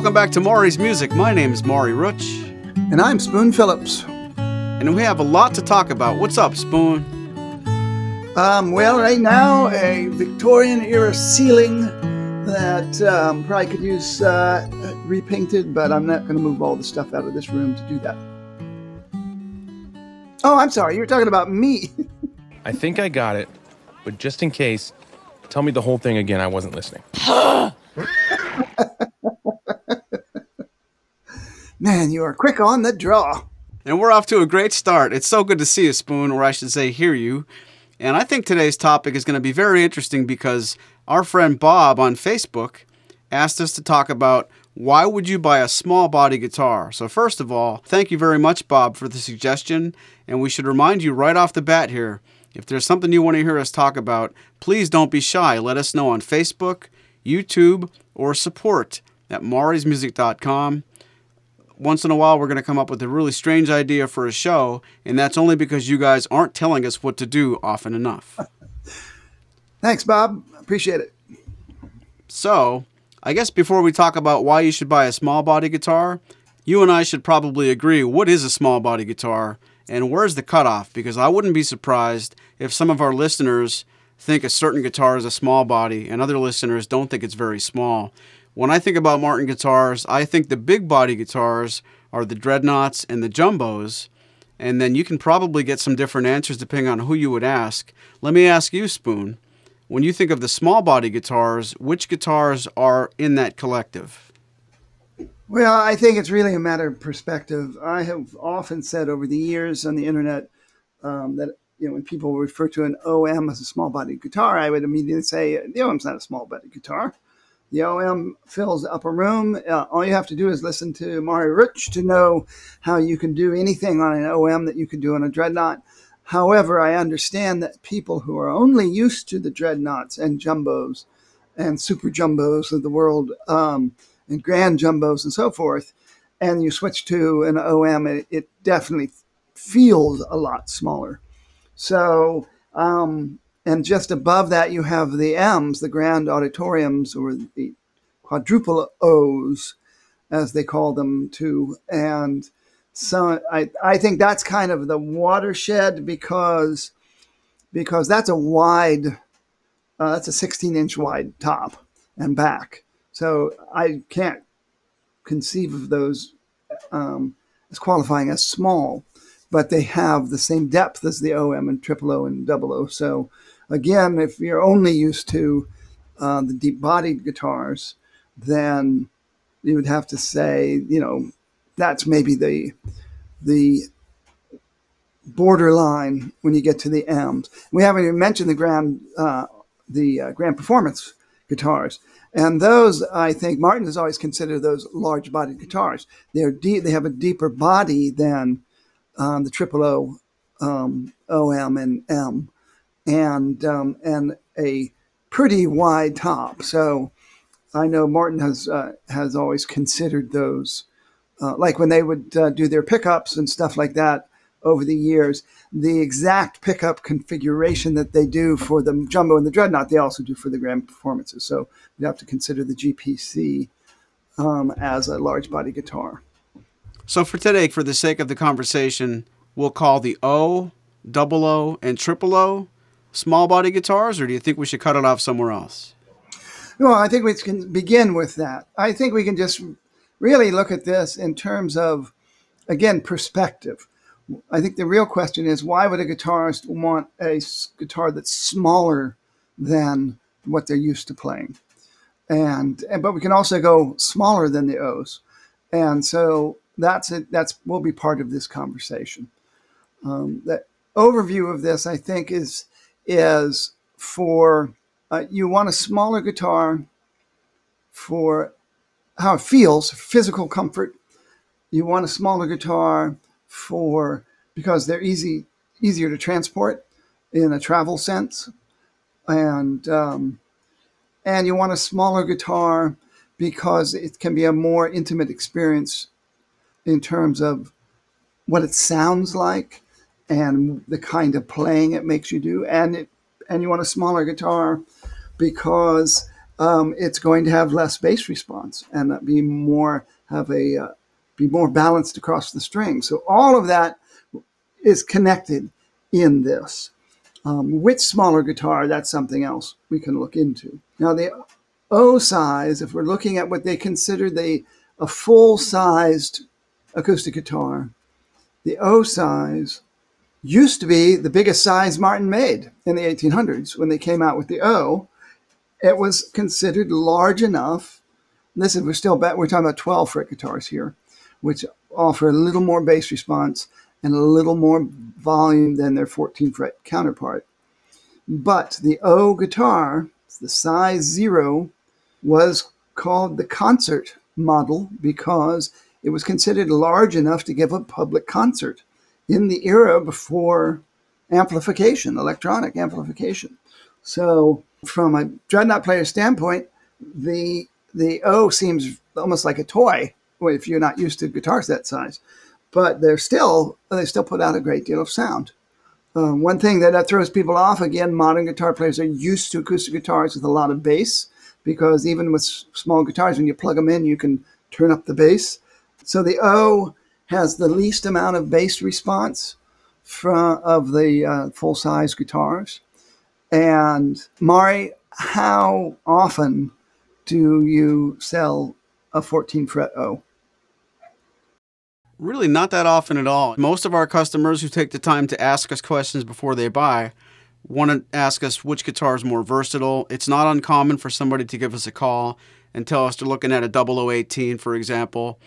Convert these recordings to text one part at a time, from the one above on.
Welcome back to Maury's Music. My name is Maury Rutch. And I'm Spoon Phillips. And we have a lot to talk about. What's up, Spoon? Um, well, right now, a Victorian era ceiling that um, probably could use uh, repainted, but I'm not going to move all the stuff out of this room to do that. Oh, I'm sorry. You're talking about me. I think I got it, but just in case, tell me the whole thing again. I wasn't listening. Man, you are quick on the draw. And we're off to a great start. It's so good to see you, Spoon, or I should say, hear you. And I think today's topic is going to be very interesting because our friend Bob on Facebook asked us to talk about why would you buy a small body guitar? So, first of all, thank you very much, Bob, for the suggestion. And we should remind you right off the bat here if there's something you want to hear us talk about, please don't be shy. Let us know on Facebook, YouTube, or support at maurysmusic.com once in a while we're going to come up with a really strange idea for a show, and that's only because you guys aren't telling us what to do often enough. Thanks, Bob. Appreciate it. So, I guess before we talk about why you should buy a small body guitar, you and I should probably agree what is a small body guitar and where's the cutoff? Because I wouldn't be surprised if some of our listeners think a certain guitar is a small body and other listeners don't think it's very small. When I think about Martin guitars, I think the big body guitars are the dreadnoughts and the jumbos, and then you can probably get some different answers depending on who you would ask. Let me ask you, Spoon. When you think of the small body guitars, which guitars are in that collective? Well, I think it's really a matter of perspective. I have often said over the years on the internet um, that you know when people refer to an OM as a small body guitar, I would immediately say the OM's not a small body guitar. The OM fills the upper room. Uh, all you have to do is listen to Maury Rutch to know how you can do anything on an OM that you can do on a dreadnought. However, I understand that people who are only used to the dreadnoughts and jumbos and super jumbos of the world um, and grand jumbos and so forth, and you switch to an OM, it, it definitely feels a lot smaller. So, um, and just above that, you have the M's, the grand auditoriums, or the quadruple O's, as they call them, too. And so I, I think that's kind of the watershed because because that's a wide, uh, that's a 16 inch wide top and back. So I can't conceive of those um, as qualifying as small, but they have the same depth as the OM and triple O and double O. So again, if you're only used to uh, the deep bodied guitars, then you would have to say, you know, that's maybe the the borderline when you get to the M's. We haven't even mentioned the grand uh, the uh, grand performance guitars, and those I think Martin has always considered those large bodied guitars. They're deep, they have a deeper body than um, the triple O, um, OM, and M and um, and a pretty wide top. So I know Martin has uh, has always considered those, uh, like when they would uh, do their pickups and stuff like that over the years. The exact pickup configuration that they do for the jumbo and the dreadnought, they also do for the grand performances. So you have to consider the GPC um, as a large body guitar. So for today, for the sake of the conversation, we'll call the O, double O, and triple O small body guitars, or do you think we should cut it off somewhere else? Well, I think we can begin with that. I think we can just really look at this in terms of, again, perspective. I think the real question is why would a guitarist want a guitar that's smaller than what they're used to playing? And, and but we can also go smaller than the O's, and so that's it. That's will be part of this conversation. Um, the overview of this, I think, is is for uh, you want a smaller guitar for how it feels, physical comfort. You want a smaller guitar for because they're easy easier to transport in a travel sense, and um, and you want a smaller guitar because it can be a more intimate experience in terms of what it sounds like and the kind of playing it makes you do. And it, and you want a smaller guitar because um, it's going to have less bass response and be more have a uh, be more balanced across the string. So all of that is connected in this. Um, which smaller guitar, that's something else we can look into. Now the O size, if we're looking at what they consider the a full-sized acoustic guitar, the O size used to be the biggest size Martin made in the 1800s when they came out with the O. It was considered large enough. Listen, we're still we're talking about 12 fret guitars here, which offer a little more bass response and a little more volume than their 14 fret counterpart. But the O guitar, the size zero, was called the concert model because it was considered large enough to give a public concert in the era before amplification, electronic amplification. So, from a dreadnought player standpoint, the the O seems almost like a toy if you're not used to guitars that size. But they're still they still put out a great deal of sound. Um, one thing that, that throws people off again, modern guitar players are used to acoustic guitars with a lot of bass because even with small guitars, when you plug them in, you can turn up the bass. So the O has the least amount of bass response from, of the uh, full size guitars. And Maury, how often do you sell a 14 fret O? Really, not that often at all. Most of our customers who take the time to ask us questions before they buy want to ask us which guitar is more versatile. It's not uncommon for somebody to give us a call and tell us they're looking at a 0018, for example,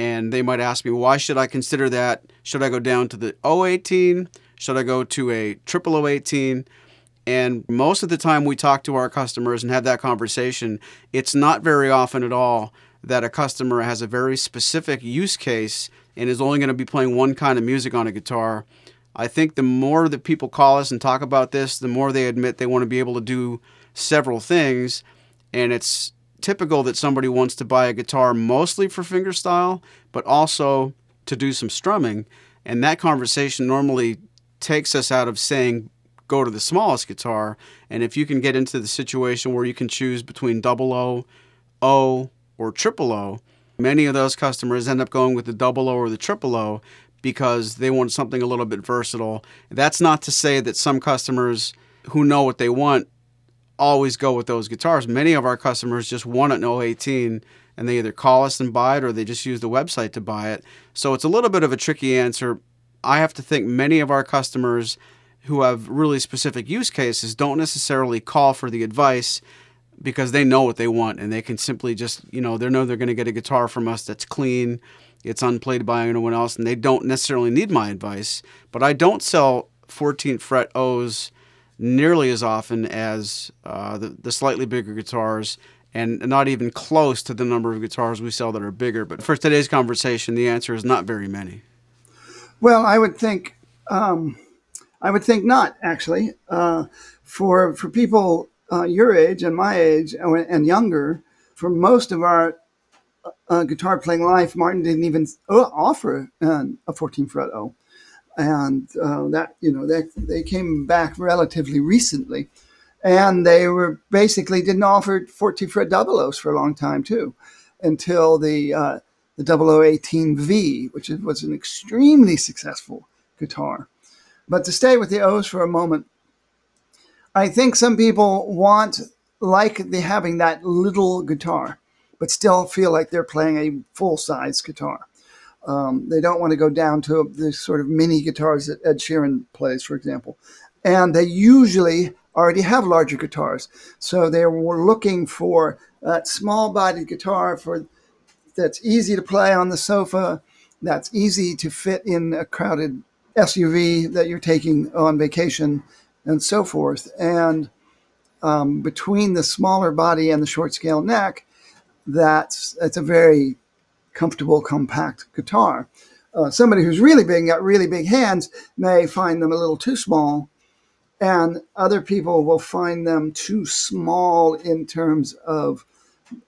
and they might ask me, why should I consider that? Should I go down to the 018? Should I go to a 0018? And most of the time we talk to our customers and have that conversation, it's not very often at all that a customer has a very specific use case and is only going to be playing one kind of music on a guitar. I think the more that people call us and talk about this, the more they admit they want to be able to do several things. And it's typical that somebody wants to buy a guitar mostly for fingerstyle, but also to do some strumming. And that conversation normally takes us out of saying, go to the smallest guitar. And if you can get into the situation where you can choose between double O, O, or triple O, many of those customers end up going with the double O or the triple O because they want something a little bit versatile. That's not to say that some customers who know what they want always go with those guitars. Many of our customers just want an 018 and they either call us and buy it or they just use the website to buy it. So it's a little bit of a tricky answer. I have to think many of our customers who have really specific use cases don't necessarily call for the advice because they know what they want and they can simply just, you know, they know they're going to get a guitar from us that's clean, it's unplayed by anyone else, and they don't necessarily need my advice. But I don't sell 14th fret O's nearly as often as uh, the, the slightly bigger guitars and not even close to the number of guitars we sell that are bigger. But for today's conversation, the answer is not very many. Well, I would think um, I would think not actually. Uh, for for people uh, your age and my age and younger, for most of our uh, guitar playing life, Martin didn't even uh, offer a 14 fret O and uh, that you know they they came back relatively recently, and they were basically didn't offer 14 fret double O's for a long time too, until the uh, the 0018V, which was an extremely successful guitar. But to stay with the O's for a moment, I think some people want like the having that little guitar, but still feel like they're playing a full size guitar. Um, they don't want to go down to the sort of mini guitars that Ed Sheeran plays, for example. And they usually already have larger guitars. So they're looking for that small bodied guitar for that's easy to play on the sofa, that's easy to fit in a crowded SUV that you're taking on vacation, and so forth. And um, between the smaller body and the short scale neck, that's it's a very comfortable, compact guitar. Uh, somebody who's really big, got really big hands, may find them a little too small, and other people will find them too small in terms of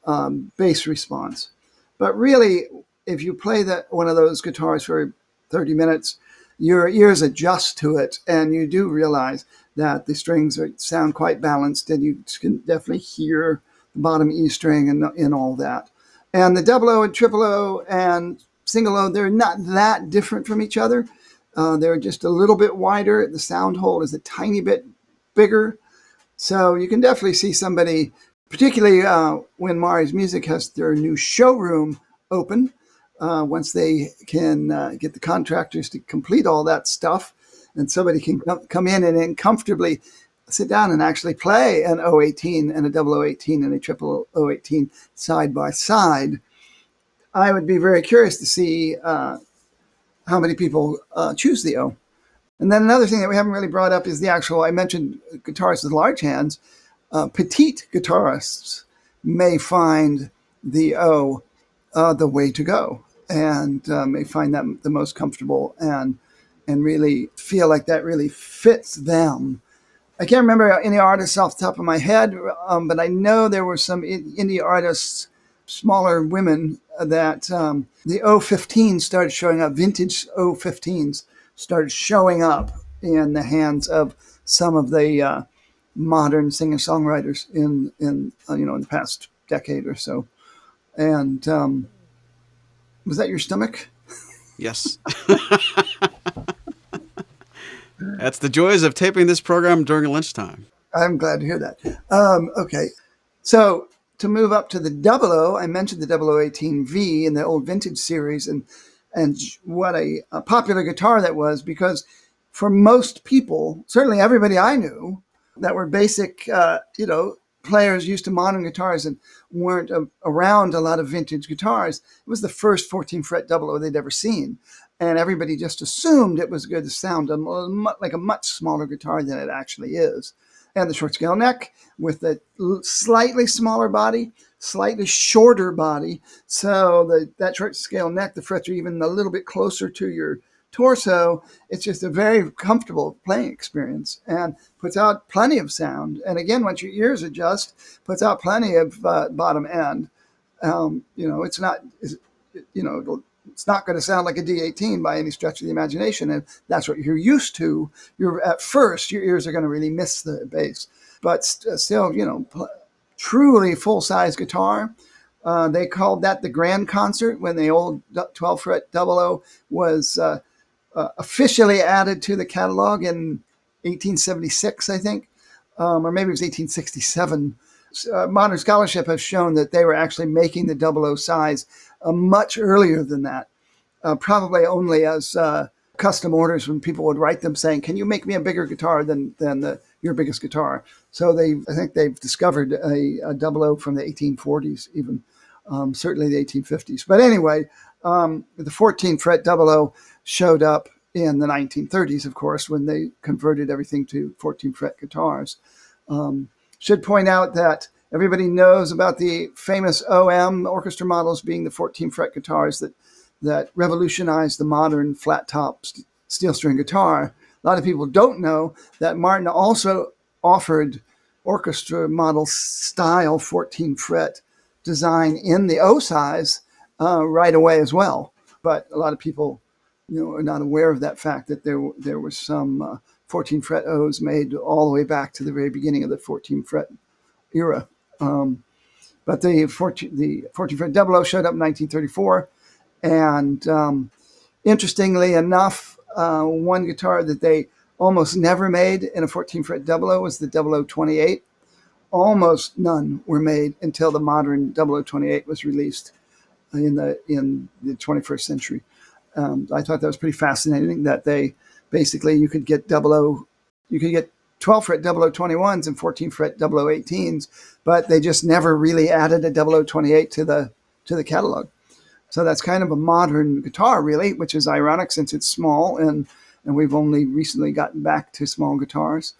um, bass response. But really, if you play that one of those guitars for 30 minutes, your ears adjust to it, and you do realize that the strings are, sound quite balanced, and you can definitely hear the bottom E string and, and all that. And the double O and triple O and single O, they're not that different from each other. Uh, they're just a little bit wider. The sound hole is a tiny bit bigger. So you can definitely see somebody, particularly uh, when Maury's Music has their new showroom open, uh, once they can uh, get the contractors to complete all that stuff and somebody can come in and, and comfortably sit down and actually play an 018 and a double 018 and a triple 018 side by side, I would be very curious to see uh, how many people uh, choose the O. And then another thing that we haven't really brought up is the actual, I mentioned guitarists with large hands. Uh, petite guitarists may find the O uh, the way to go and uh, may find that the most comfortable and and really feel like that really fits them. I can't remember any artists off the top of my head, um, but I know there were some indie artists, smaller women, that um, the O15 started showing up, vintage O15s started showing up in the hands of some of the uh, modern singer songwriters in in uh, you know in the past decade or so. And um, was that your stomach? Yes. That's the joys of taping this program during lunchtime. I'm glad to hear that. Um, okay, so to move up to the double O, I mentioned the 0018V in the old vintage series, and and what a, a popular guitar that was because for most people, certainly everybody I knew that were basic, uh, you know, players used to modern guitars and weren't a, around a lot of vintage guitars. It was the first 14 fret double O they'd ever seen and everybody just assumed it was going to sound like a much smaller guitar than it actually is. And the short scale neck with the slightly smaller body, slightly shorter body. So the, that short scale neck, the frets are even a little bit closer to your torso. It's just a very comfortable playing experience and puts out plenty of sound. And again, once your ears adjust, puts out plenty of uh, bottom end. Um, you know, it's not, you know, it's not going to sound like a D18 by any stretch of the imagination. And that's what you're used to. You're at first, your ears are going to really miss the bass, but st- still, you know, pl- truly full size guitar. Uh, they called that the grand concert when the old 12 fret double O was uh, uh, officially added to the catalog in 1876, I think, um, or maybe it was 1867. Uh, modern scholarship has shown that they were actually making the double O size uh, much earlier than that, uh, probably only as uh, custom orders when people would write them saying, "Can you make me a bigger guitar than than the, your biggest guitar?" So they, I think they've discovered a, a double O from the 1840s, even um, certainly the 1850s. But anyway, um, the 14 fret double O showed up in the 1930s, of course, when they converted everything to 14 fret guitars. Um, should point out that Everybody knows about the famous OM orchestra models being the 14 fret guitars that that revolutionized the modern flat top st- steel string guitar. A lot of people don't know that Martin also offered orchestra model style 14 fret design in the O size uh, right away as well. But a lot of people, you know, not aware of that fact that there there was some uh, 14 fret O's made all the way back to the very beginning of the 14 fret era. Um, but the 14, the 14 fret double O showed up in 1934. And um, interestingly enough, uh, one guitar that they almost never made in a 14 fret double O was the double O 28. Almost none were made until the modern double O 28 was released in the in the 21st century. Um, I thought that was pretty fascinating that they basically you could get double O, you could get 12 fret 0021s and 14 fret 0018s, but they just never really added a double o 0028 to the to the catalog. So that's kind of a modern guitar, really, which is ironic since it's small and and we've only recently gotten back to small guitars.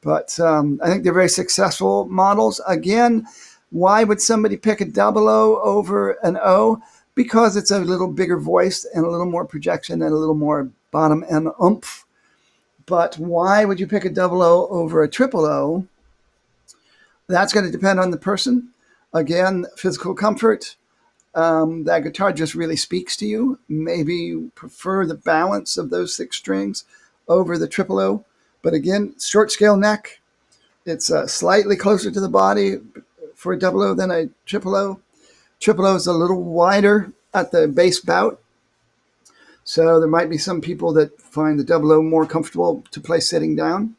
But um, I think they're very successful models. Again, why would somebody pick a double O over an O? Because it's a little bigger voice and a little more projection and a little more bottom end oomph but why would you pick a double O over a triple O? That's going to depend on the person. Again, physical comfort. Um, that guitar just really speaks to you. Maybe you prefer the balance of those six strings over the triple O. But again, short scale neck. It's uh, slightly closer to the body, for a double O than a triple O. Triple O is a little wider at the base bout. So there might be some people that find the double O more comfortable to play sitting down.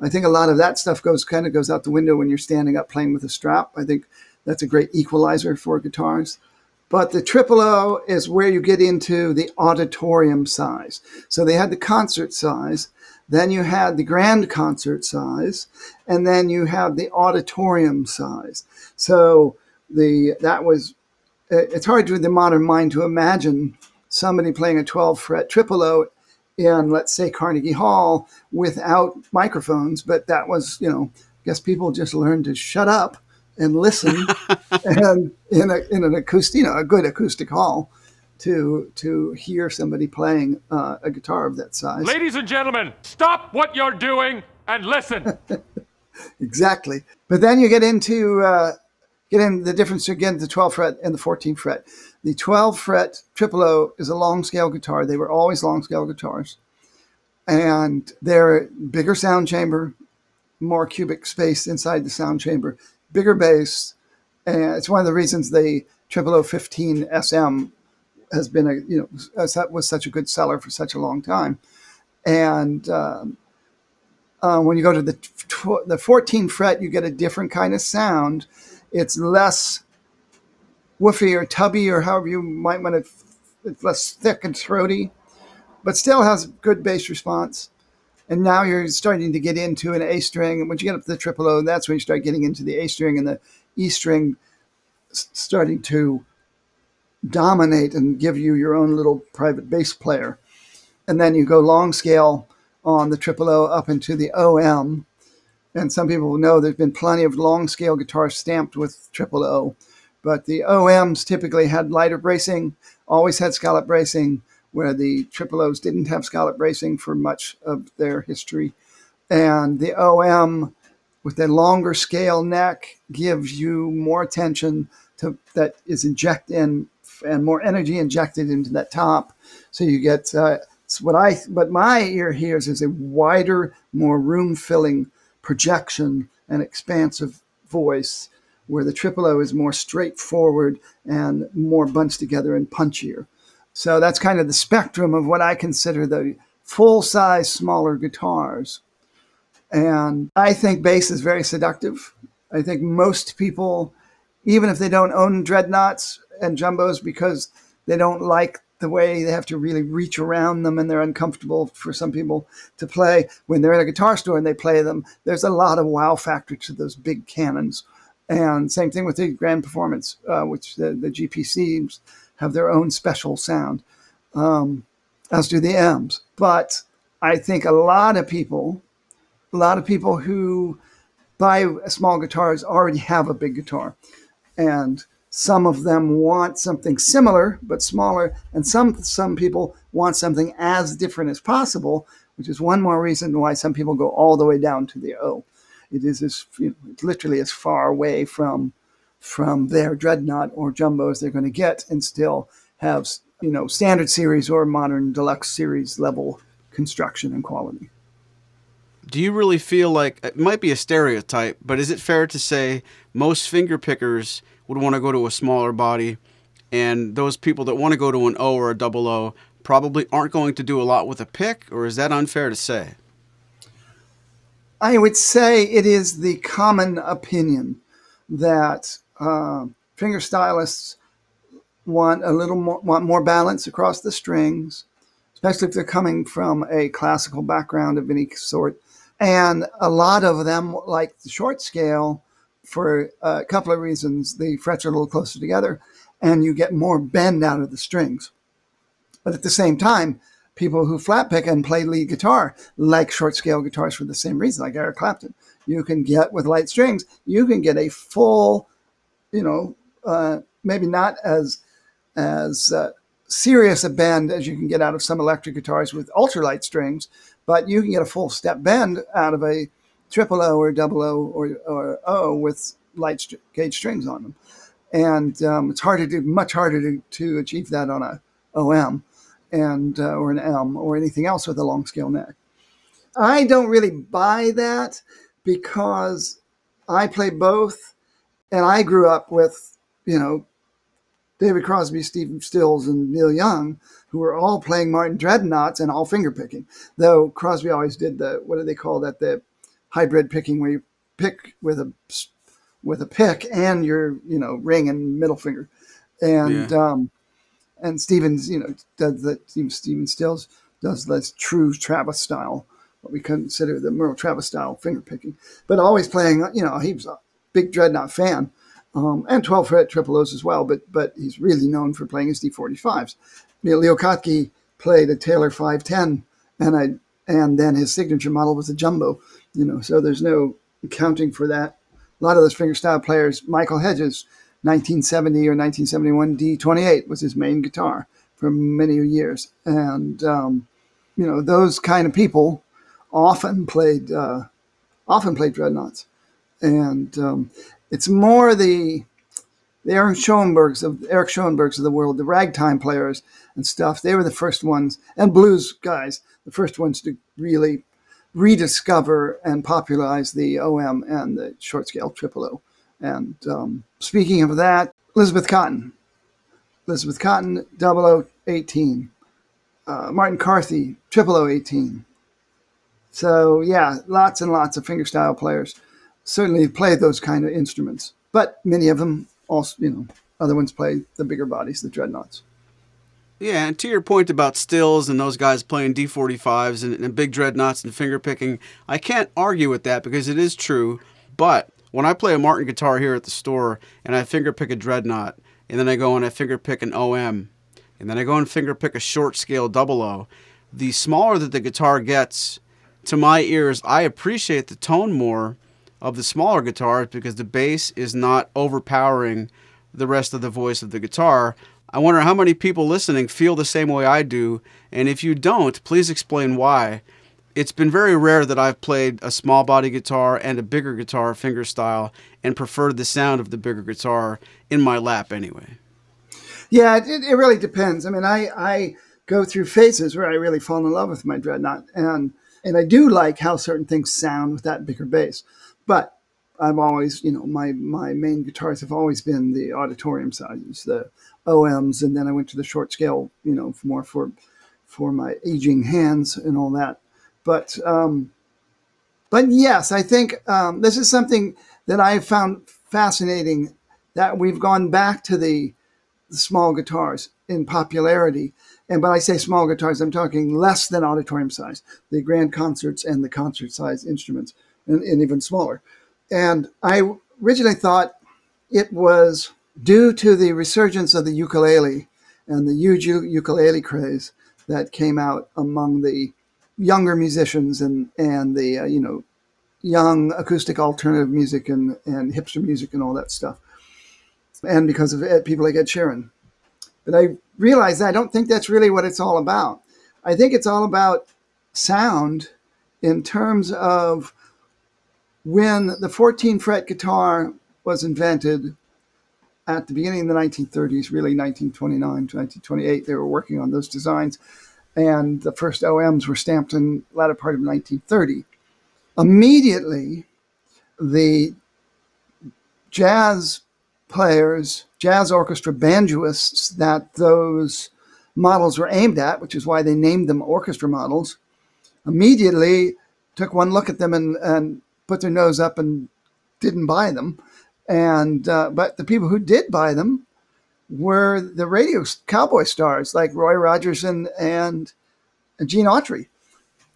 I think a lot of that stuff goes kind of goes out the window when you're standing up playing with a strap. I think that's a great equalizer for guitars. But the triple O is where you get into the auditorium size. So they had the concert size, then you had the grand concert size, and then you have the auditorium size. So the that was it's hard to the modern mind to imagine somebody playing a 12 fret triple O in let's say Carnegie Hall without microphones, but that was you know I guess people just learned to shut up and listen and in, a, in an acoustic, you know, a good acoustic hall to to hear somebody playing uh, a guitar of that size. Ladies and gentlemen, stop what you're doing and listen. exactly. But then you get into uh, get in the difference again the 12 fret and the 14 fret. The 12 fret triple O is a long scale guitar. They were always long scale guitars, and they're bigger sound chamber, more cubic space inside the sound chamber bigger bass, and it's one of the reasons the Triple O 15 SM has been a you know was such a good seller for such a long time, and um, uh, when you go to the tw- the 14 fret, you get a different kind of sound. It's less woofy or tubby or however you might want it. It's less thick and throaty, but still has good bass response and now you're starting to get into an A string. And once you get up to the triple O, that's when you start getting into the A string and the E string starting to dominate and give you your own little private bass player. And then you go long scale on the triple O up into the OM. And some people know there's been plenty of long scale guitars stamped with triple O, but the OMs typically had lighter bracing, always had scallop bracing, where the triple O's didn't have scallop bracing for much of their history. And the OM with a longer scale neck gives you more attention to that is injected in and more energy injected into that top. So you get uh, what I what my ear hears is a wider, more room filling projection and expansive voice, where the triple O is more straightforward and more bunched together and punchier. So that's kind of the spectrum of what I consider the full size smaller guitars. And I think bass is very seductive. I think most people, even if they don't own dreadnoughts and jumbos because they don't like the way they have to really reach around them and they're uncomfortable for some people to play when they're in a guitar store and they play them there's a lot of wow factor to those big cannons and same thing with the grand performance uh, which the, the gpcs have their own special sound, um, as do the M's. But I think a lot of people, a lot of people who buy small guitars already have a big guitar. And some of them want something similar but smaller, and some some people want something as different as possible, which is one more reason why some people go all the way down to the O. It is as you know, literally as far away from from their dreadnought or jumbos they're going to get and still have you know standard series or modern deluxe series level construction and quality do you really feel like it might be a stereotype but is it fair to say most finger pickers would want to go to a smaller body and those people that want to go to an o or a double o probably aren't going to do a lot with a pick or is that unfair to say i would say it is the common opinion that uh, finger stylists want a little more, want more balance across the strings, especially if they're coming from a classical background of any sort. And a lot of them like the short scale for a couple of reasons. The frets are a little closer together and you get more bend out of the strings. But at the same time, people who flat pick and play lead guitar like short scale guitars for the same reason, like Eric Clapton. You can get with light strings, you can get a full you know, uh, maybe not as as uh, serious a bend as you can get out of some electric guitars with ultralight strings, but you can get a full step bend out of a triple O or double O or, or O with light st- gauge strings on them. And um, it's harder to much harder to, to achieve that on a OM and uh, or an M or anything else with a long scale neck. I don't really buy that because I play both And I grew up with, you know, David Crosby, Steve Stills, and Neil Young, who were all playing Martin dreadnoughts and all finger picking. Though Crosby always did the what do they call that? The hybrid picking, where you pick with a with a pick and your you know ring and middle finger, and yeah. um, and Stevens you know does that. Stephen Stills does this true Travis style, what we consider the Merle Travis style finger picking, but always playing. You know, he was a big dreadnought fan um, and 12 fret triple O's as well, but but he's really known for playing his D45s. You know, Leo Kottke played a Taylor 510, and I and then his signature model was a jumbo. You know, so there's no accounting for that. A lot of those fingerstyle players, Michael Hedges, 1970 or 1971 D28 was his main guitar for many years, and um, you know those kind of people often played uh, often played dreadnoughts, and um, it's more the the Eric Schoenbergs of Eric Schoenbergs of the world, the ragtime players and stuff. They were the first ones, and blues guys, the first ones to really rediscover and popularize the OM and the short scale triple O. And um, speaking of that, Elizabeth Cotten, Elizabeth Cotten, 0018, uh, Martin Carthy, triple O 18. So yeah, lots and lots of fingerstyle players certainly play those kind of instruments, but many of them also, you know, other ones play the bigger bodies, the dreadnoughts. Yeah, and to your point about Stills and those guys playing D45s and, and big dreadnoughts and finger picking, I can't argue with that because it is true. But when I play a Martin guitar here at the store and I finger pick a dreadnought, and then I go and I finger pick an OM, and then I go and finger pick a short scale double O, the smaller that the guitar gets, to my ears, I appreciate the tone more of the smaller guitars because the bass is not overpowering the rest of the voice of the guitar. I wonder how many people listening feel the same way I do, and if you don't, please explain why. It's been very rare that I've played a small body guitar and a bigger guitar fingerstyle and preferred the sound of the bigger guitar in my lap anyway. Yeah, it, it really depends. I mean, I, I go through phases where I really fall in love with my dreadnought, and and I do like how certain things sound with that bigger bass. But I've always, you know, my my main guitars have always been the auditorium sizes, the OMs, and then I went to the short scale, you know, more for for my aging hands and all that. But um, but yes, I think um, this is something that I found fascinating. That we've gone back to the, the small guitars in popularity, and when I say small guitars, I'm talking less than auditorium size, the grand concerts and the concert size instruments and, and even smaller. And I originally thought it was due to the resurgence of the ukulele and the huge ukulele craze that came out among the younger musicians and and the uh, you know young acoustic alternative music and and hipster music and all that stuff, and because of Ed, people like Ed Sheeran. But I realized I don't think that's really what it's all about. I think it's all about sound in terms of when the 14 fret guitar was invented at the beginning of the 1930s, really 1929 to 1928, they were working on those designs. And the first OMs were stamped in the latter part of 1930. Immediately, the jazz players, jazz orchestra banjoists that those models were aimed at, which is why they named them orchestra models, immediately took one look at them and, and put their nose up and didn't buy them. And uh, but the people who did buy them were the radio cowboy stars like Roy Rogers and, and Gene Autry,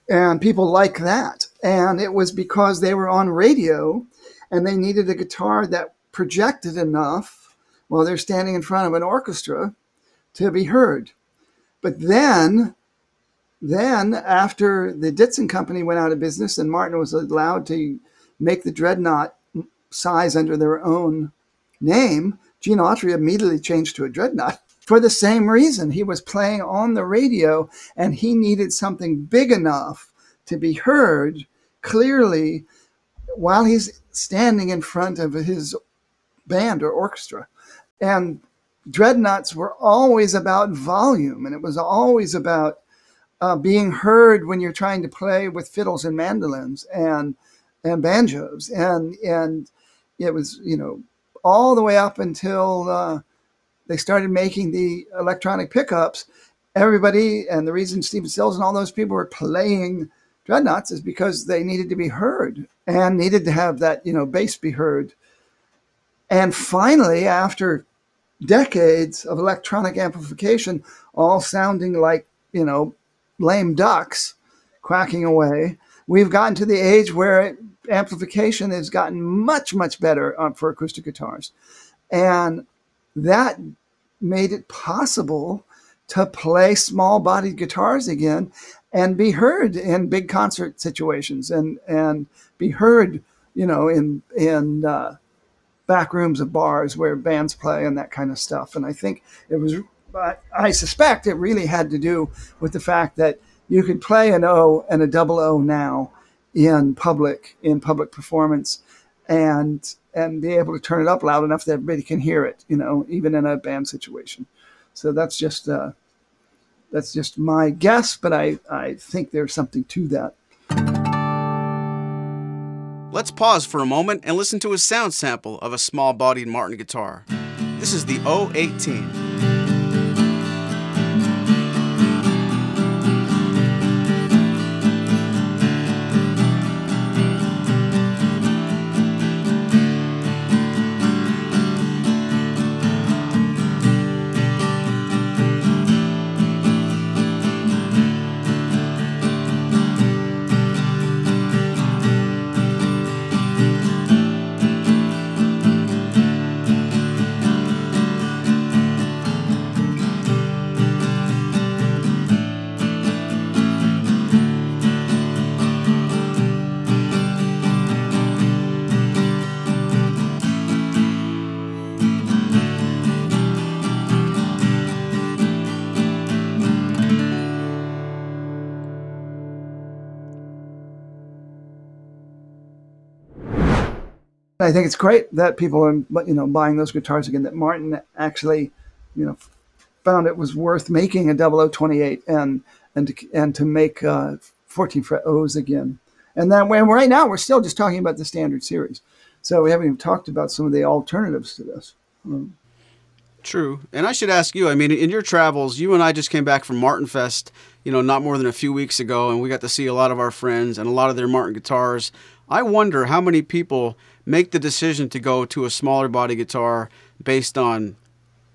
and people like that. And it was because they were on radio, and they needed a guitar that projected enough while they're standing in front of an orchestra to be heard. But then then, after the Ditson Company went out of business and Martin was allowed to make the dreadnought size under their own name, Gene Autry immediately changed to a dreadnought for the same reason. He was playing on the radio and he needed something big enough to be heard clearly while he's standing in front of his band or orchestra. And dreadnoughts were always about volume and it was always about uh, being heard when you're trying to play with fiddles and mandolins and and banjos and and it was you know all the way up until uh, they started making the electronic pickups, everybody, and the reason Stephen Stills and all those people were playing dreadnoughts is because they needed to be heard and needed to have that, you know, bass be heard. And finally, after decades of electronic amplification, all sounding like, you know, lame ducks quacking away, we've gotten to the age where amplification has gotten much, much better uh, for acoustic guitars. And that made it possible to play small bodied guitars again and be heard in big concert situations and, and be heard, you know, in, in, uh, back rooms of bars where bands play and that kind of stuff. And I think it was, I suspect it really had to do with the fact that you could play an O and a double O now in public, in public performance, and and be able to turn it up loud enough that everybody can hear it, you know, even in a band situation. So that's just uh, that's just my guess, but I, I think there's something to that. Let's pause for a moment and listen to a sound sample of a small bodied Martin guitar. This is the O18. I think it's great that people are, you know, buying those guitars again. That Martin actually, you know, found it was worth making a 0028 and and to, and to make uh, 14 fret O's again. And then when right now we're still just talking about the standard series, so we haven't even talked about some of the alternatives to this. Um, True. And I should ask you, I mean, in your travels, you and I just came back from Martin Fest, you know, not more than a few weeks ago, and we got to see a lot of our friends and a lot of their Martin guitars. I wonder how many people make the decision to go to a smaller body guitar based on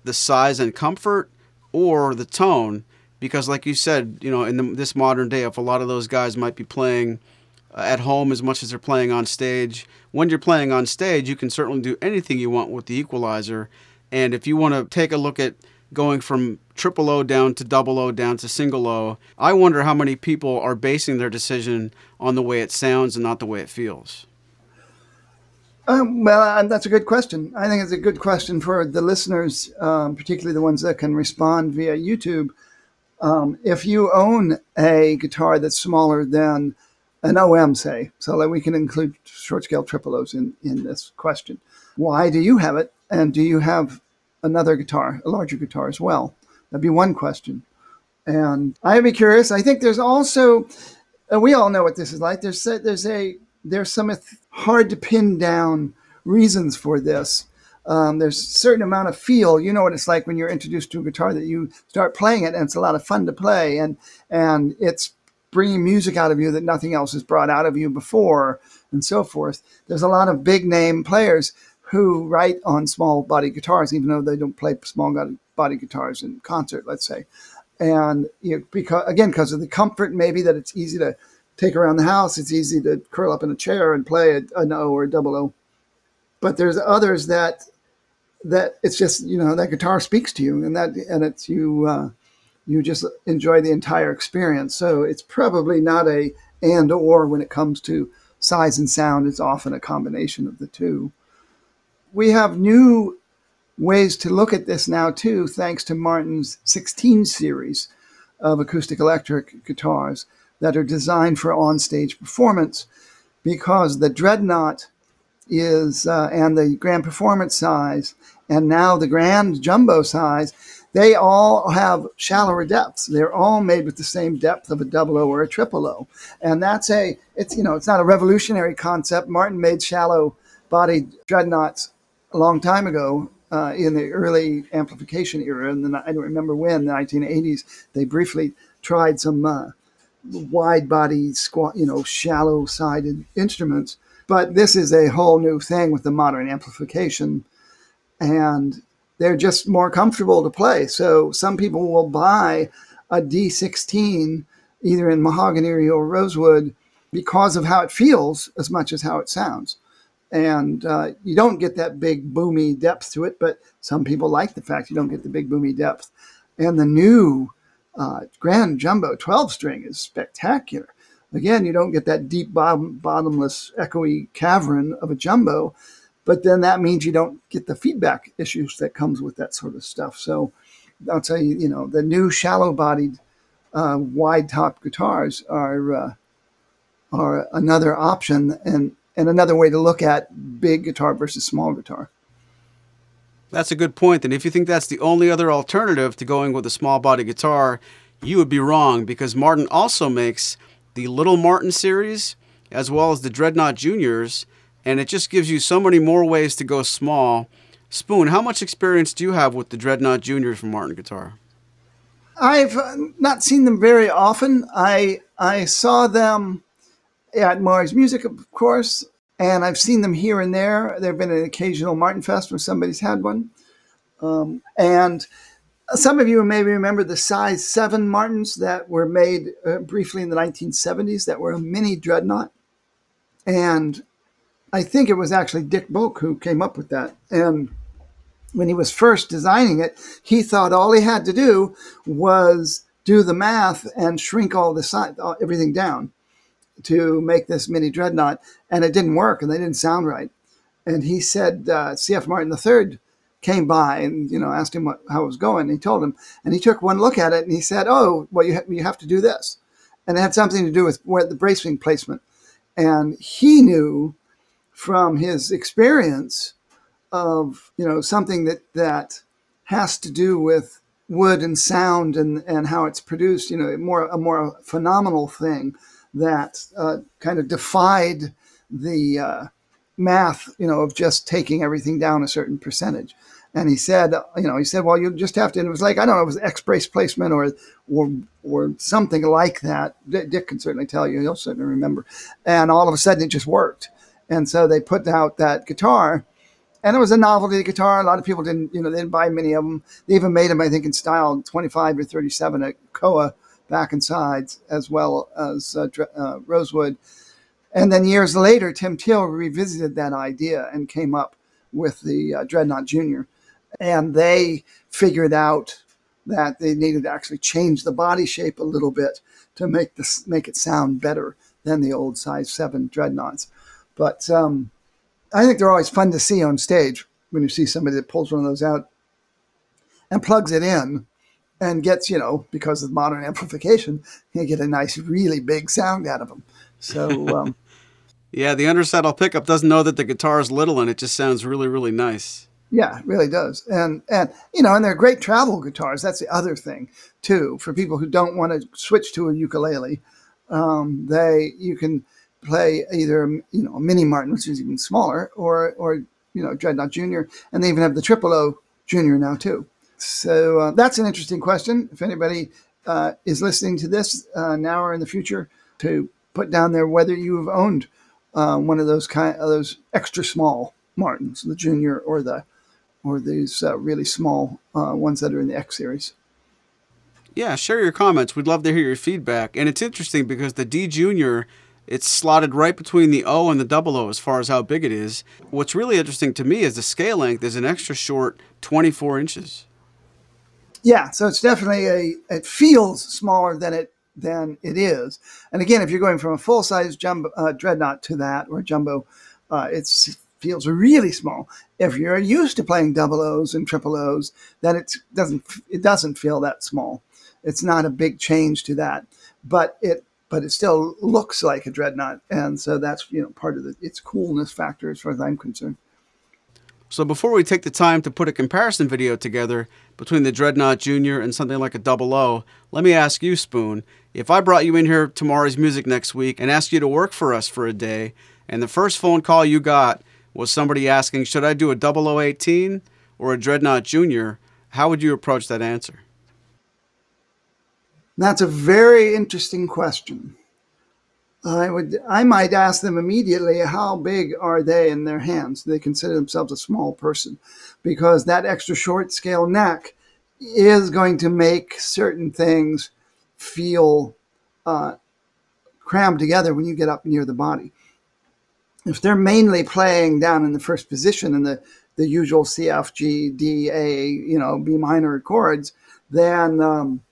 the size and comfort or the tone because like you said you know in the, this modern day if a lot of those guys might be playing uh, at home as much as they're playing on stage when you're playing on stage you can certainly do anything you want with the equalizer. And if you want to take a look at going from triple O down to double O down to single O i wonder how many people are basing their decision on the way it sounds and not the way it feels um, well, uh, that's a good question. I think it's a good question for the listeners, um, particularly the ones that can respond via YouTube. Um, if you own a guitar that's smaller than an OM, say, so that we can include short scale triple O's in, in this question, why do you have it? And do you have another guitar, a larger guitar as well? That'd be one question. And I'd be curious. I think there's also, uh, we all know what this is like. There's a, there's a there's some hard to pin down reasons for this. Um, there's a certain amount of feel. You know what it's like when you're introduced to a guitar that you start playing it, and it's a lot of fun to play, and and it's bringing music out of you that nothing else has brought out of you before, and so forth. There's a lot of big name players who write on small body guitars, even though they don't play small body guitars in concert, let's say. And you know, because again, because of the comfort, maybe that it's easy to take around the house, it's easy to curl up in a chair and play a, an O or a double O. But there's others that that it's just you know that guitar speaks to you, and that and it's you uh, you just enjoy the entire experience. So it's probably not a and or when it comes to size and sound. It's often a combination of the two. We have new ways to look at this now too, thanks to Martin's 16 series of acoustic electric guitars that are designed for on-stage performance because the dreadnought is uh, and the grand performance size and now the grand jumbo size they all have shallower depths. They're all made with the same depth of a double o or a triple o. And that's a it's you know it's not a revolutionary concept. Martin made shallow bodied dreadnoughts a long time ago uh, in the early amplification era, and I don't remember when, the 1980s, they briefly tried some uh, wide body, squat, you know, shallow sided instruments. But this is a whole new thing with the modern amplification, and they're just more comfortable to play. So some people will buy a D16 either in mahogany or rosewood because of how it feels as much as how it sounds and uh, you don't get that big boomy depth to it. But some people like the fact you don't get the big boomy depth. And the new uh, Grand Jumbo 12 string is spectacular. Again, you don't get that deep bottom, bottomless echoey cavern of a jumbo, but then that means you don't get the feedback issues that comes with that sort of stuff. So I'll tell you, you know, the new shallow-bodied, uh, wide-top guitars are uh, are another option, and and another way to look at big guitar versus small guitar. That's a good point. And if you think that's the only other alternative to going with a small body guitar, you would be wrong because Martin also makes the Little Martin series as well as the Dreadnought Juniors, and it just gives you so many more ways to go small. Spoon, how much experience do you have with the Dreadnought Juniors from Martin Guitar? I've uh, not seen them very often. I I saw them at Mars Music, of course, and I've seen them here and there. There have been an occasional Martin Fest where somebody's had one. Um, and some of you may remember the size 7 Martins that were made uh, briefly in the 1970s that were a mini dreadnought. And I think it was actually Dick Boak who came up with that. And when he was first designing it, he thought all he had to do was do the math and shrink all the size, everything down to make this mini dreadnought, and it didn't work, and they didn't sound right. And he said, uh, C.F. Martin III came by and you know asked him what, how it was going. He told him, and he took one look at it, and he said, "Oh, well, you ha- you have to do this," and it had something to do with where the bracing placement. And he knew from his experience of you know something that that has to do with wood and sound and and how it's produced. You know, more a more phenomenal thing that uh, kind of defied the uh, math, you know, of just taking everything down a certain percentage. And he said, you know, he said, well, you just have to. And it was like I don't know, it was X brace placement or or or something like that. Dick can certainly tell you; he'll certainly remember. And all of a sudden, it just worked. And so they put out that guitar, and it was a novelty guitar. A lot of people didn't, you know, they didn't buy many of them. They even made them, I think, in style 25 or 37 at Koa back and sides, as well as uh, uh, Rosewood. And then years later, Tim Teel revisited that idea and came up with the uh, Dreadnought Junior. And they figured out that they needed to actually change the body shape a little bit to make this make it sound better than the old size seven dreadnoughts. But um, I think they're always fun to see on stage when you see somebody that pulls one of those out and plugs it in and gets, you know, because of modern amplification, you get a nice, really big sound out of them. So, um, yeah, the undersaddle pickup doesn't know that the guitar is little and it just sounds really, really nice. Yeah, it really does. And, and, you know, and they're great travel guitars. That's the other thing, too, for people who don't want to switch to a ukulele. Um, they, you can play either, you know, a mini Martin, which is even smaller, or, or, you know, Dreadnought Junior. And they even have the Triple O Junior now, too. So uh, that's an interesting question. If anybody uh, is listening to this uh, now or in the future, to put down there whether you have owned uh, one of those kind of those extra small Martins, the Junior or the or these uh, really small uh, ones that are in the X series. Yeah, share your comments. We'd love to hear your feedback. And it's interesting because the D Junior it's slotted right between the O and the double O as far as how big it is. What's really interesting to me is the scale length is an extra short 24 inches yeah, so it's definitely a. It feels smaller than it than it is. And again, if you're going from a full size jumbo uh, dreadnought to that or jumbo, uh, it feels really small. If you're used to playing double O's and triple O's, then it doesn't it doesn't feel that small. It's not a big change to that, but it but it still looks like a dreadnought, and so that's you know part of the, its coolness factor as far as I'm concerned. So before we take the time to put a comparison video together between the Dreadnought Junior and something like a Double O, let me ask you, Spoon, if I brought you in here to Maury's Music next week and asked you to work for us for a day, and the first phone call you got was somebody asking, should I do a 0018 or a Dreadnought Junior? How would you approach that answer? That's a very interesting question. I would I might ask them immediately how big are they in their hands? They consider themselves a small person? Because that extra short scale neck is going to make certain things feel uh, crammed together when you get up near the body. If they're mainly playing down in the first position in the, the usual C, F, G, D, A, you know, B minor chords, then um,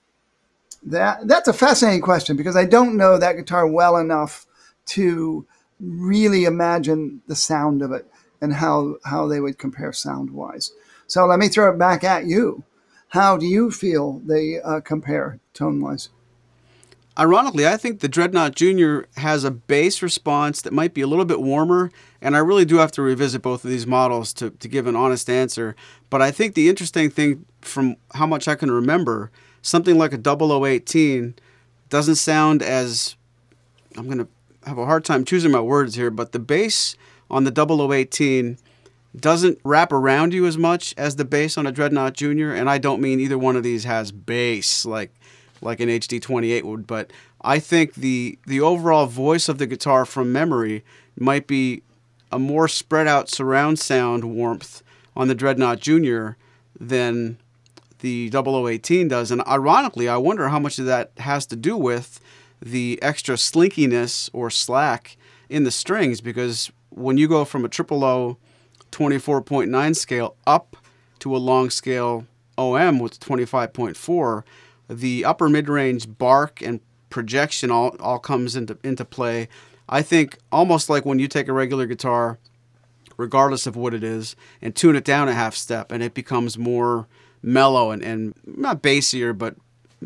that that's a fascinating question because I don't know that guitar well enough to really imagine the sound of it and how how they would compare sound wise. So let me throw it back at you. How do you feel they uh, compare tone wise? Ironically, I think the Dreadnought Junior has a bass response that might be a little bit warmer, and I really do have to revisit both of these models to, to give an honest answer. But I think the interesting thing, from how much I can remember, something like a 0018 doesn't sound as I'm going to have a hard time choosing my words here, but the bass on the 0018 doesn't wrap around you as much as the bass on a Dreadnought Junior, and I don't mean either one of these has bass like like an HD28 would, but I think the the overall voice of the guitar from memory might be a more spread out surround sound warmth on the Dreadnought Junior than the 0018 does. And ironically, I wonder how much of that has to do with the extra slinkiness or slack in the strings because when you go from a triple O 24.9 scale up to a long scale OM with 25.4, the upper mid range bark and projection all, all comes into, into play. I think almost like when you take a regular guitar, regardless of what it is, and tune it down a half step, and it becomes more mellow and, and not bassier, but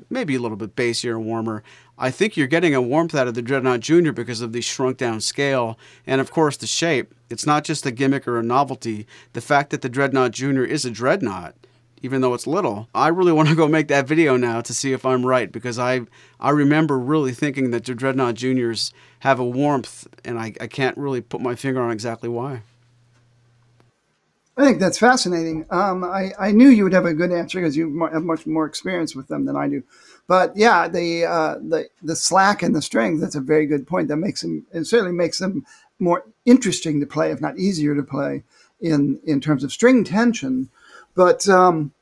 maybe a little bit bassier and warmer. I think you're getting a warmth out of the Dreadnought Junior because of the shrunk down scale and, of course, the shape. It's not just a gimmick or a novelty. The fact that the Dreadnought Junior is a dreadnought, even though it's little. I really want to go make that video now to see if I'm right because I I remember really thinking that the Dreadnought Juniors have a warmth, and I, I can't really put my finger on exactly why. I think that's fascinating. Um, I, I knew you would have a good answer because you have much more experience with them than I do. But yeah, the uh, the the slack and the strings, that's a very good point. That makes them it certainly makes them more interesting to play, if not easier to play in in terms of string tension. But um,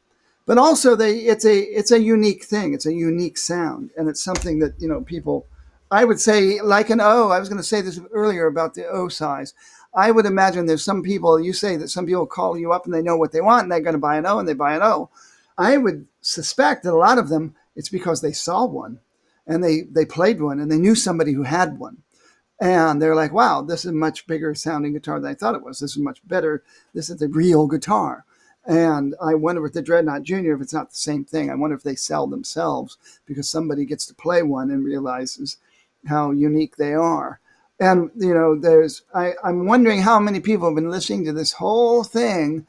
but also they it's a it's a unique thing. It's a unique sound, and it's something that you know people. I would say like an O. I was going to say this earlier about the O size. I would imagine there's some people, you say that some people call you up and they know what they want and they're going to buy an O and they buy an O. I would suspect that a lot of them, it's because they saw one and they, they played one and they knew somebody who had one. And they're like, wow, this is a much bigger sounding guitar than I thought it was. This is much better. This is a real guitar. And I wonder with the Dreadnought Junior if it's not the same thing. I wonder if they sell themselves because somebody gets to play one and realizes how unique they are and you know there's I, i'm wondering how many people have been listening to this whole thing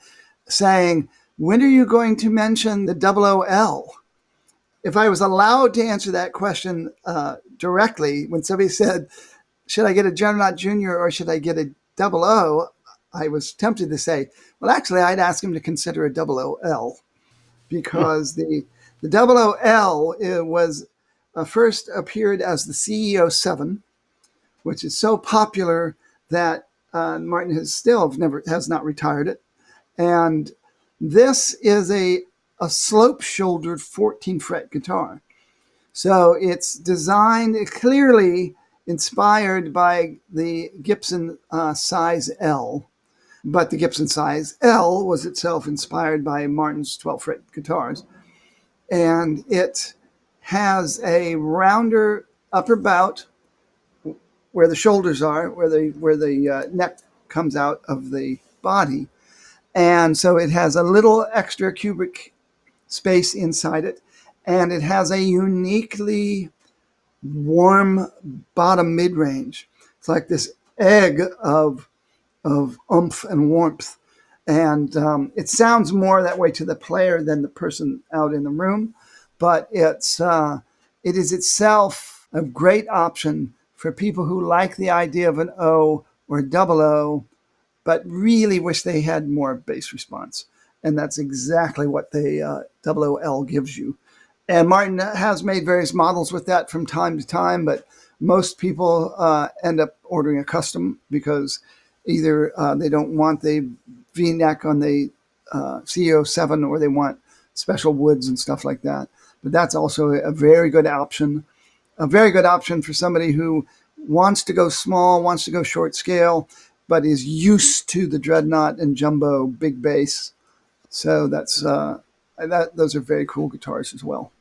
saying when are you going to mention the double ol if i was allowed to answer that question uh, directly when somebody said should i get a Dreadnought junior or should i get a double o? I was tempted to say well actually i'd ask him to consider a double ol because the the double ol was uh, first appeared as the CEO 7 which is so popular that uh, Martin has still never has not retired it. And this is a a slope shouldered 14 fret guitar. So it's designed clearly inspired by the Gibson uh, size L, but the Gibson size L was itself inspired by Martin's 12 fret guitars. And it has a rounder upper bout where the shoulders are, where the where the uh, neck comes out of the body, and so it has a little extra cubic space inside it, and it has a uniquely warm bottom mid range. It's like this egg of of oomph and warmth, and um, it sounds more that way to the player than the person out in the room, but it's uh, it is itself a great option for people who like the idea of an O or double O but really wish they had more bass response. And that's exactly what the uh, OOL gives you. And Martin has made various models with that from time to time, but most people uh, end up ordering a custom because either uh, they don't want the V neck on the uh, CEO7 or they want special woods and stuff like that. But that's also a very good option, a very good option for somebody who wants to go small, wants to go short scale, but is used to the dreadnought and jumbo big bass. So that's uh, that. Those are very cool guitars as well.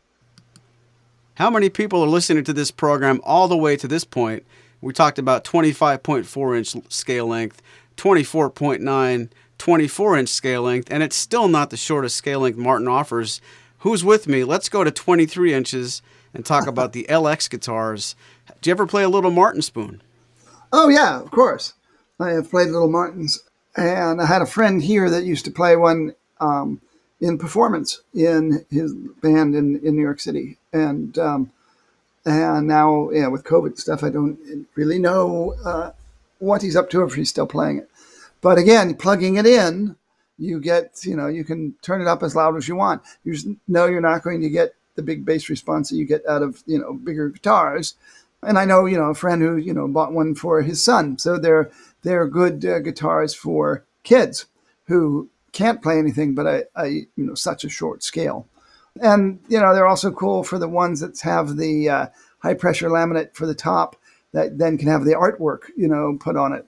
How many people are listening to this program all the way to this point? We talked about 25.4 inch scale length, 24.9, 24 inch scale length, and it's still not the shortest scale length Martin offers. Who's with me? Let's go to 23 inches and talk about the LX guitars. Do you ever play a little Martin spoon? Oh, yeah, of course. I have played little Martins. And I had a friend here that used to play one um, in performance in his band in, in New York City. And um, and now, yeah, with COVID stuff, I don't really know uh, what he's up to if he's still playing it. But again, plugging it in, you get, you know, you can turn it up as loud as you want. You know you're not going to get the big bass response that you get out of, you know, bigger guitars. And I know, you know, a friend who, you know, bought one for his son. So they're, they're good uh, guitars for kids who can't play anything but a, a you know such a short scale. And you know they're also cool for the ones that have the uh, high pressure laminate for the top that then can have the artwork you know put on it.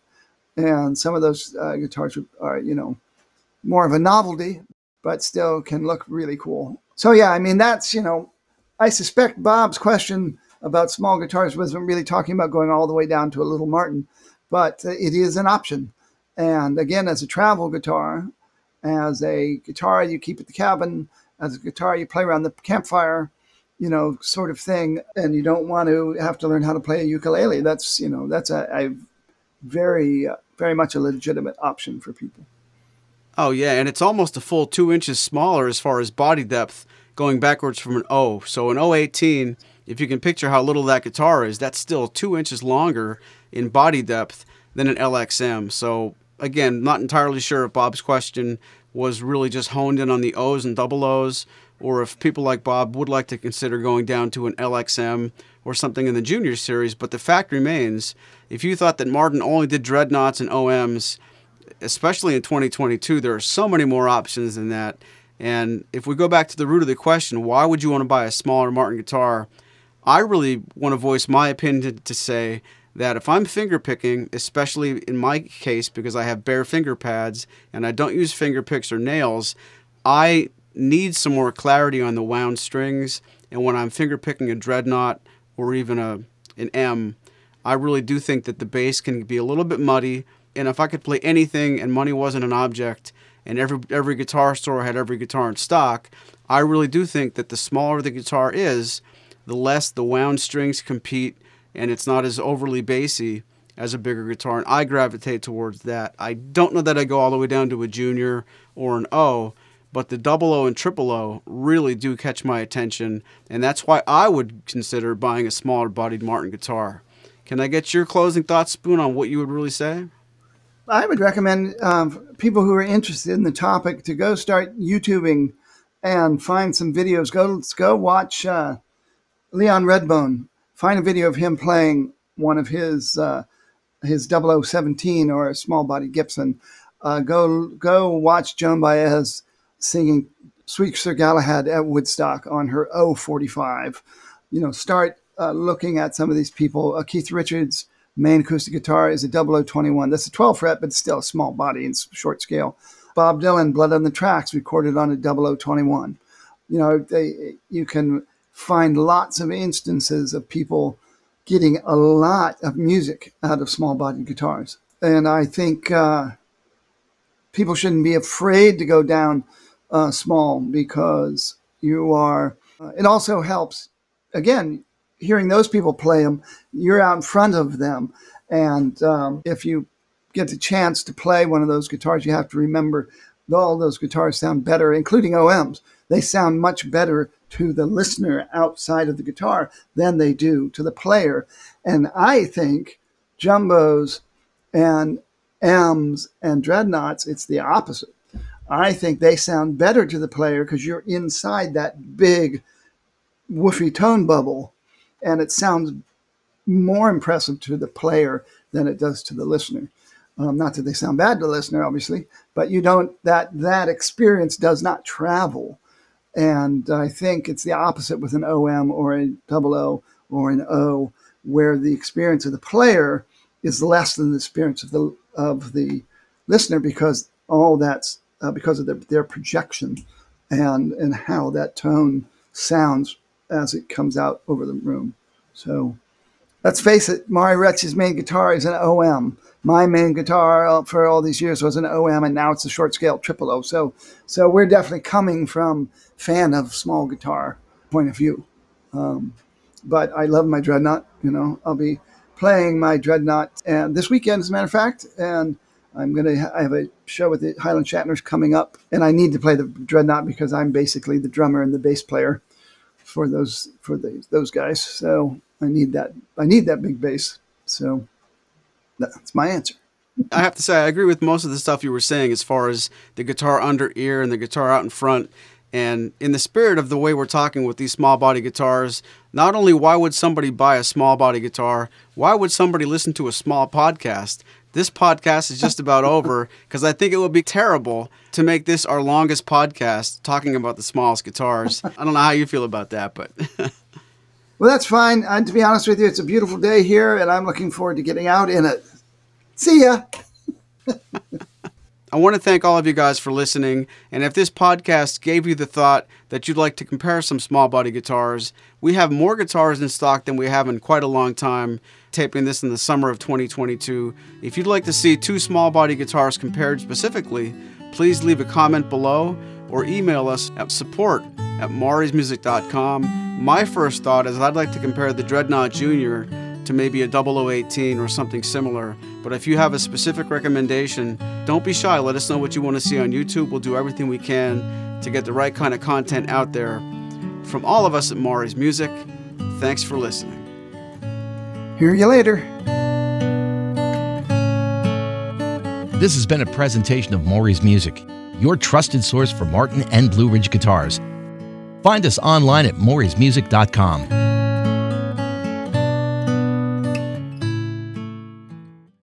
And some of those uh, guitars are you know more of a novelty, but still can look really cool. So yeah, I mean that's you know I suspect Bob's question about small guitars wasn't really talking about going all the way down to a little Martin, but uh, it is an option. And again, as a travel guitar, as a guitar you keep at the cabin, as a guitar you play around the campfire, you know, sort of thing. And you don't want to have to learn how to play a ukulele. That's, you know, that's a, a very, very much a legitimate option for people. Oh, yeah. And it's almost a full two inches smaller as far as body depth going backwards from an O. So an 018, if you can picture how little that guitar is, that's still two inches longer in body depth than an LXM. So again, not entirely sure if Bob's question was really just honed in on the O's and double O's, or if people like Bob would like to consider going down to an LXM or something in the junior series. But the fact remains, if you thought that Martin only did dreadnoughts and OMs, especially in 2022, there are so many more options than that. And if we go back to the root of the question, why would you want to buy a smaller Martin guitar? I really want to voice my opinion to say that if I'm finger picking, especially in my case because I have bare finger pads and I don't use finger picks or nails, I need some more clarity on the wound strings. And when I'm finger picking a dreadnought or even a an M, I really do think that the bass can be a little bit muddy. And if I could play anything and money wasn't an object, and every every guitar store had every guitar in stock, I really do think that the smaller the guitar is, the less the wound strings compete and it's not as overly bassy as a bigger guitar, and I gravitate towards that. I don't know that I go all the way down to a junior or an O, but the double O and triple O really do catch my attention, and that's why I would consider buying a smaller bodied Martin guitar. Can I get your closing thoughts, Spoon, on what you would really say? I would recommend um, people who are interested in the topic to go start YouTubing and find some videos. Go, go watch uh, Leon Redbone find a video of him playing one of his uh, his 0017 or a small body Gibson. Uh, go go watch Joan Baez singing Sweet Sir Galahad at Woodstock on her 045. You know, start uh, looking at some of these people. Uh, Keith Richards' main acoustic guitar is a 0021. That's a 12 fret, but still a small body and short scale. Bob Dylan, Blood on the Tracks, recorded on a 0021. You know, they, you can find lots of instances of people getting a lot of music out of small bodied guitars. And I think uh, people shouldn't be afraid to go down uh, small because you are, uh, it also helps, again, hearing those people play them, you're out in front of them. And um, if you get the chance to play one of those guitars, you have to remember all those guitars sound better, including OMs. They sound much better to the listener outside of the guitar than they do to the player. And I think jumbos and M's and dreadnoughts, it's the opposite. I think they sound better to the player because you're inside that big woofy tone bubble and it sounds more impressive to the player than it does to the listener. Um, not that they sound bad to the listener, obviously, but you don't that that experience does not travel. And I think it's the opposite with an OM or a double O or an O, where the experience of the player is less than the experience of the of the listener because all that's uh, because of their, their projection and and how that tone sounds as it comes out over the room. So let's face it, Maury Rutch's main guitar is an OM. My main guitar for all these years was an OM, and now it's a short scale triple O. So, so we're definitely coming from fan of small guitar point of view. Um, but I love my dreadnought. You know, I'll be playing my dreadnought and this weekend, as a matter of fact, and I'm gonna. I have a show with the Highland Shatners coming up, and I need to play the dreadnought because I'm basically the drummer and the bass player for those for the, those guys. So I need that. I need that big bass. So that's my answer. I have to say, I agree with most of the stuff you were saying as far as the guitar under ear and the guitar out in front. And in the spirit of the way we're talking with these small body guitars, not only why would somebody buy a small body guitar, why would somebody listen to a small podcast? This podcast is just about over because I think it would be terrible to make this our longest podcast talking about the smallest guitars. I don't know how you feel about that, but. well, that's fine. And to be honest with you, it's a beautiful day here, and I'm looking forward to getting out in it. See ya. I want to thank all of you guys for listening. And if this podcast gave you the thought that you'd like to compare some small body guitars, we have more guitars in stock than we have in quite a long time, taping this in the summer of 2022. If you'd like to see two small body guitars compared specifically, please leave a comment below or email us at support at maurysmusic.com. My first thought is I'd like to compare the Dreadnought Junior to maybe a 0018 or something similar. But if you have a specific recommendation, don't be shy. Let us know what you want to see on YouTube. We'll do everything we can to get the right kind of content out there. From all of us at Maury's Music, thanks for listening. Hear you later. This has been a presentation of Maury's Music, your trusted source for Martin and Blue Ridge guitars. Find us online at maurysmusic.com.